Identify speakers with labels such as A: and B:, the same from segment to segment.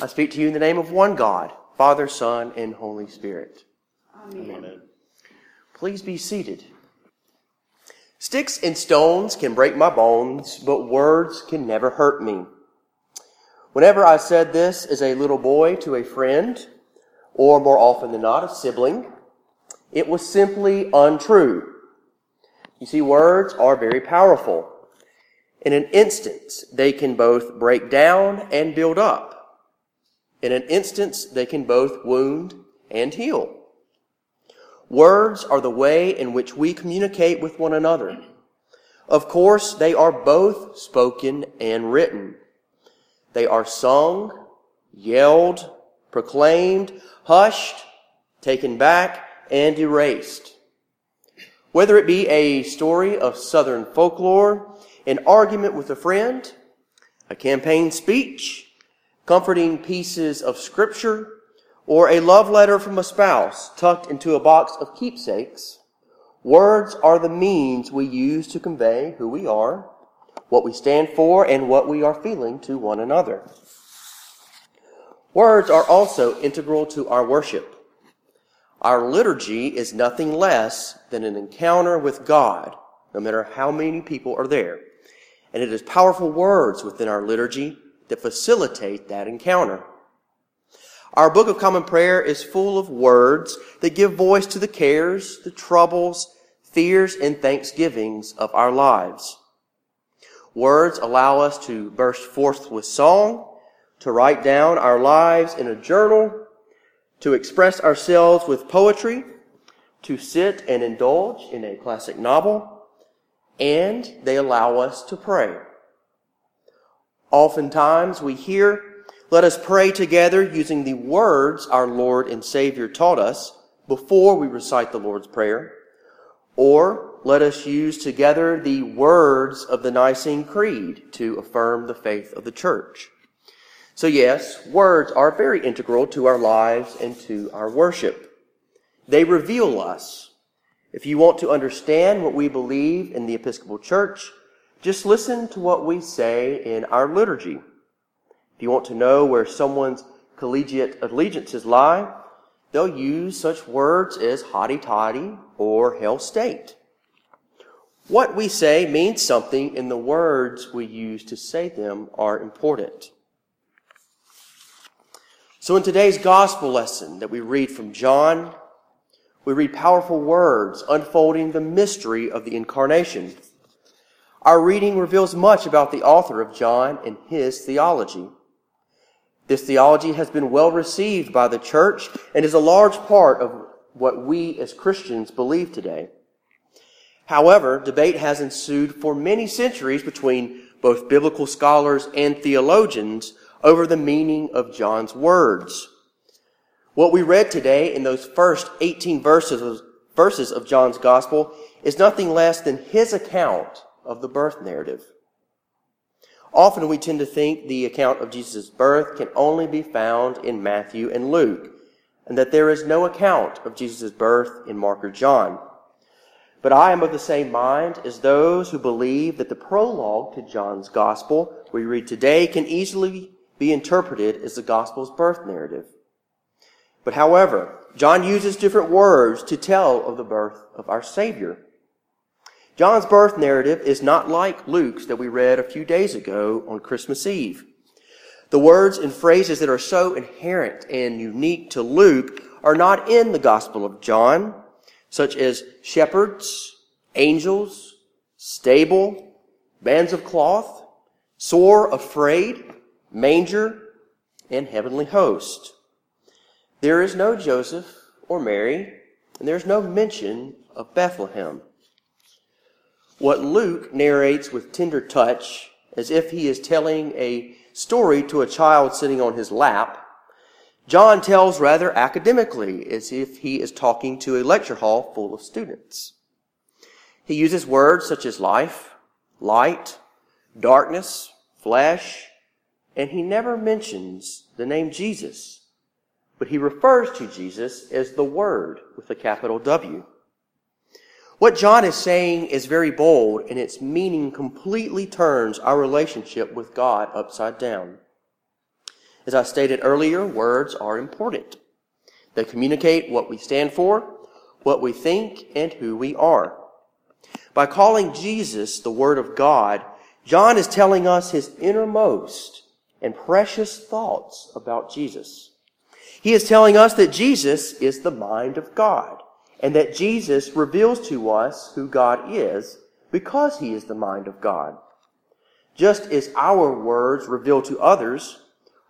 A: I speak to you in the name of one God, Father, Son, and Holy Spirit.
B: Amen.
A: Amen. Please be seated. Sticks and stones can break my bones, but words can never hurt me. Whenever I said this as a little boy to a friend, or more often than not, a sibling, it was simply untrue. You see, words are very powerful. In an instant, they can both break down and build up. In an instant, they can both wound and heal. Words are the way in which we communicate with one another. Of course, they are both spoken and written. They are sung, yelled, proclaimed, hushed, taken back, and erased. Whether it be a story of Southern folklore, an argument with a friend, a campaign speech, comforting pieces of scripture, or a love letter from a spouse tucked into a box of keepsakes, words are the means we use to convey who we are, what we stand for, and what we are feeling to one another. Words are also integral to our worship. Our liturgy is nothing less than an encounter with God, no matter how many people are there. And it is powerful words within our liturgy that facilitate that encounter. Our Book of Common Prayer is full of words that give voice to the cares, the troubles, fears, and thanksgivings of our lives. Words allow us to burst forth with song, to write down our lives in a journal, to express ourselves with poetry, to sit and indulge in a classic novel, and they allow us to pray. Oftentimes we hear let us pray together using the words our Lord and Savior taught us before we recite the Lord's Prayer. Or let us use together the words of the Nicene Creed to affirm the faith of the church. So yes, words are very integral to our lives and to our worship. They reveal us. If you want to understand what we believe in the Episcopal Church, just listen to what we say in our liturgy. If you want to know where someone's collegiate allegiances lie, they'll use such words as hotty toddy or hail state. What we say means something, and the words we use to say them are important. So, in today's gospel lesson that we read from John, we read powerful words unfolding the mystery of the incarnation. Our reading reveals much about the author of John and his theology. This theology has been well received by the church and is a large part of what we as Christians believe today. However, debate has ensued for many centuries between both biblical scholars and theologians over the meaning of John's words. What we read today in those first 18 verses of, verses of John's gospel is nothing less than his account of the birth narrative. Often we tend to think the account of Jesus' birth can only be found in Matthew and Luke, and that there is no account of Jesus' birth in Mark or John. But I am of the same mind as those who believe that the prologue to John's gospel we read today can easily be interpreted as the gospel's birth narrative. But however, John uses different words to tell of the birth of our Savior. John's birth narrative is not like Luke's that we read a few days ago on Christmas Eve. The words and phrases that are so inherent and unique to Luke are not in the Gospel of John, such as shepherds, angels, stable, bands of cloth, sore, afraid, manger, and heavenly host. There is no Joseph or Mary, and there's no mention of Bethlehem. What Luke narrates with tender touch, as if he is telling a story to a child sitting on his lap, John tells rather academically, as if he is talking to a lecture hall full of students. He uses words such as life, light, darkness, flesh, and he never mentions the name Jesus, but he refers to Jesus as the Word with a capital W. What John is saying is very bold, and its meaning completely turns our relationship with God upside down. As I stated earlier, words are important. They communicate what we stand for, what we think, and who we are. By calling Jesus the Word of God, John is telling us his innermost and precious thoughts about Jesus. He is telling us that Jesus is the mind of God and that Jesus reveals to us who God is because he is the mind of God. Just as our words reveal to others,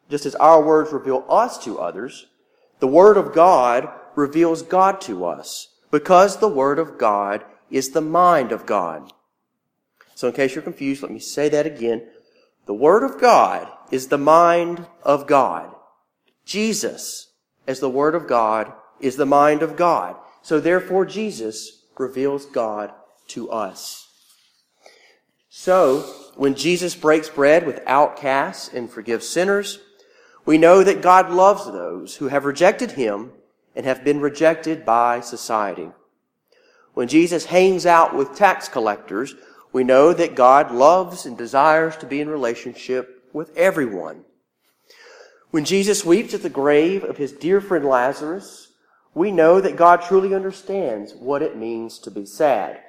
A: just as our words reveal us to others, the Word of God reveals God to us because the Word of God is the mind of God. So in case you're confused, let me say that again. The Word of God is the mind of God. Jesus, as the Word of God, is the mind of God. So therefore Jesus reveals God to us. So, when Jesus breaks bread with outcasts and forgives sinners, we know that God loves those who have rejected Him and have been rejected by society. When Jesus hangs out with tax collectors, we know that God loves and desires to be in relationship with everyone. When Jesus weeps at the grave of his dear friend Lazarus, we know that God truly understands what it means to be sad.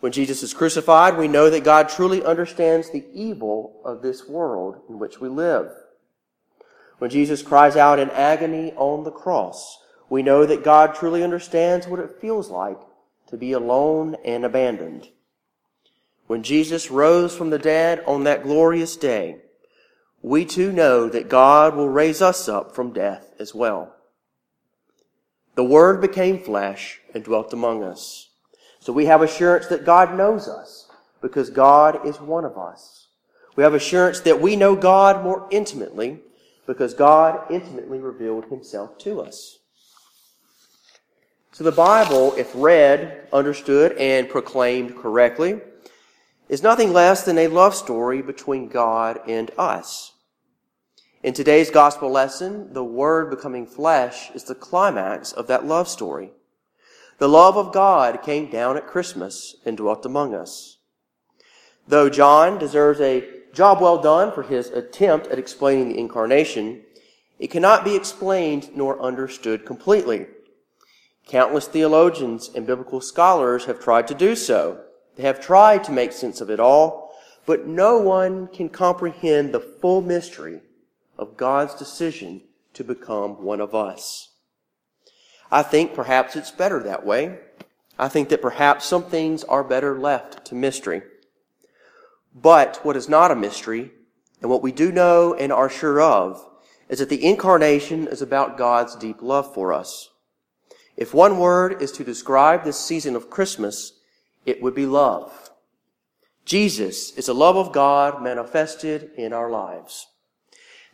A: When Jesus is crucified, we know that God truly understands the evil of this world in which we live. When Jesus cries out in agony on the cross, we know that God truly understands what it feels like to be alone and abandoned. When Jesus rose from the dead on that glorious day, we too know that God will raise us up from death as well. The Word became flesh and dwelt among us. So we have assurance that God knows us because God is one of us. We have assurance that we know God more intimately because God intimately revealed himself to us. So the Bible, if read, understood, and proclaimed correctly, is nothing less than a love story between God and us. In today's gospel lesson, the Word becoming flesh is the climax of that love story. The love of God came down at Christmas and dwelt among us. Though John deserves a job well done for his attempt at explaining the incarnation, it cannot be explained nor understood completely. Countless theologians and biblical scholars have tried to do so. They have tried to make sense of it all, but no one can comprehend the full mystery of God's decision to become one of us. I think perhaps it's better that way. I think that perhaps some things are better left to mystery. But what is not a mystery, and what we do know and are sure of, is that the incarnation is about God's deep love for us. If one word is to describe this season of Christmas, it would be love. Jesus is the love of God manifested in our lives.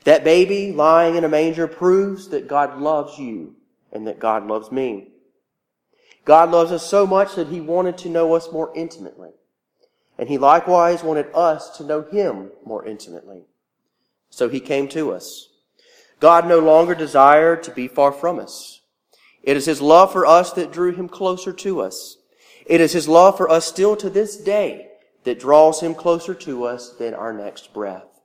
A: That baby lying in a manger proves that God loves you and that God loves me. God loves us so much that he wanted to know us more intimately. And he likewise wanted us to know him more intimately. So he came to us. God no longer desired to be far from us. It is his love for us that drew him closer to us. It is his love for us still to this day that draws him closer to us than our next breath.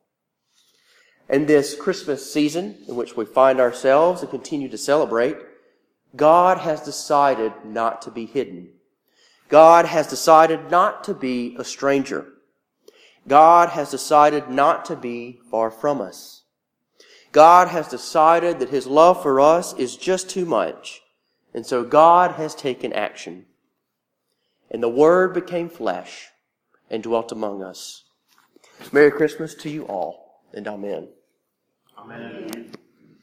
A: And this Christmas season in which we find ourselves and continue to celebrate, God has decided not to be hidden. God has decided not to be a stranger. God has decided not to be far from us. God has decided that his love for us is just too much. And so God has taken action. And the Word became flesh and dwelt among us. Merry Christmas to you all, and Amen.
B: Amen.